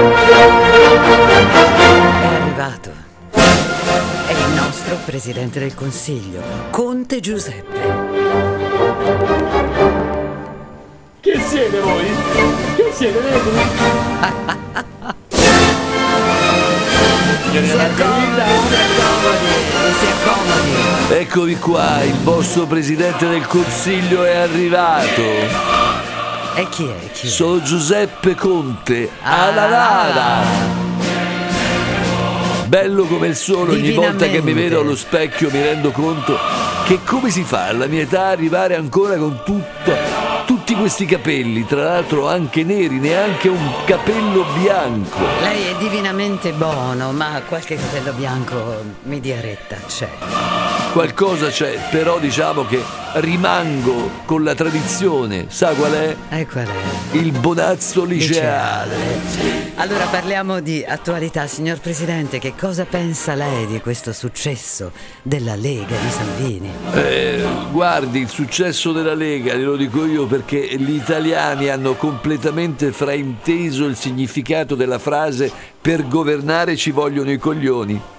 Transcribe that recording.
È arrivato. È il nostro Presidente del Consiglio, Conte Giuseppe. Chi siete voi? Chi siete vedi? Si accomodi, si accomodi, si accomodi. Eccovi qua, il vostro presidente del consiglio è arrivato. E chi è? Chi è? Sono Giuseppe Conte, Ah. Alanara. Bello come il sole, ogni volta che mi vedo allo specchio mi rendo conto che come si fa alla mia età arrivare ancora con tutta- tutti questi capelli, tra l'altro anche neri, neanche un capello bianco. Lei è divinamente buono, ma qualche capello bianco mi dia retta, c'è. Qualcosa c'è, però diciamo che rimango con la tradizione, sa qual è? E qual è? Il bonazzo liceale. Allora parliamo di attualità, signor Presidente. Che cosa pensa lei di questo successo della Lega di Salvini? Eh, guardi, il successo della Lega, glielo dico io perché gli italiani hanno completamente frainteso il significato della frase per governare ci vogliono i coglioni.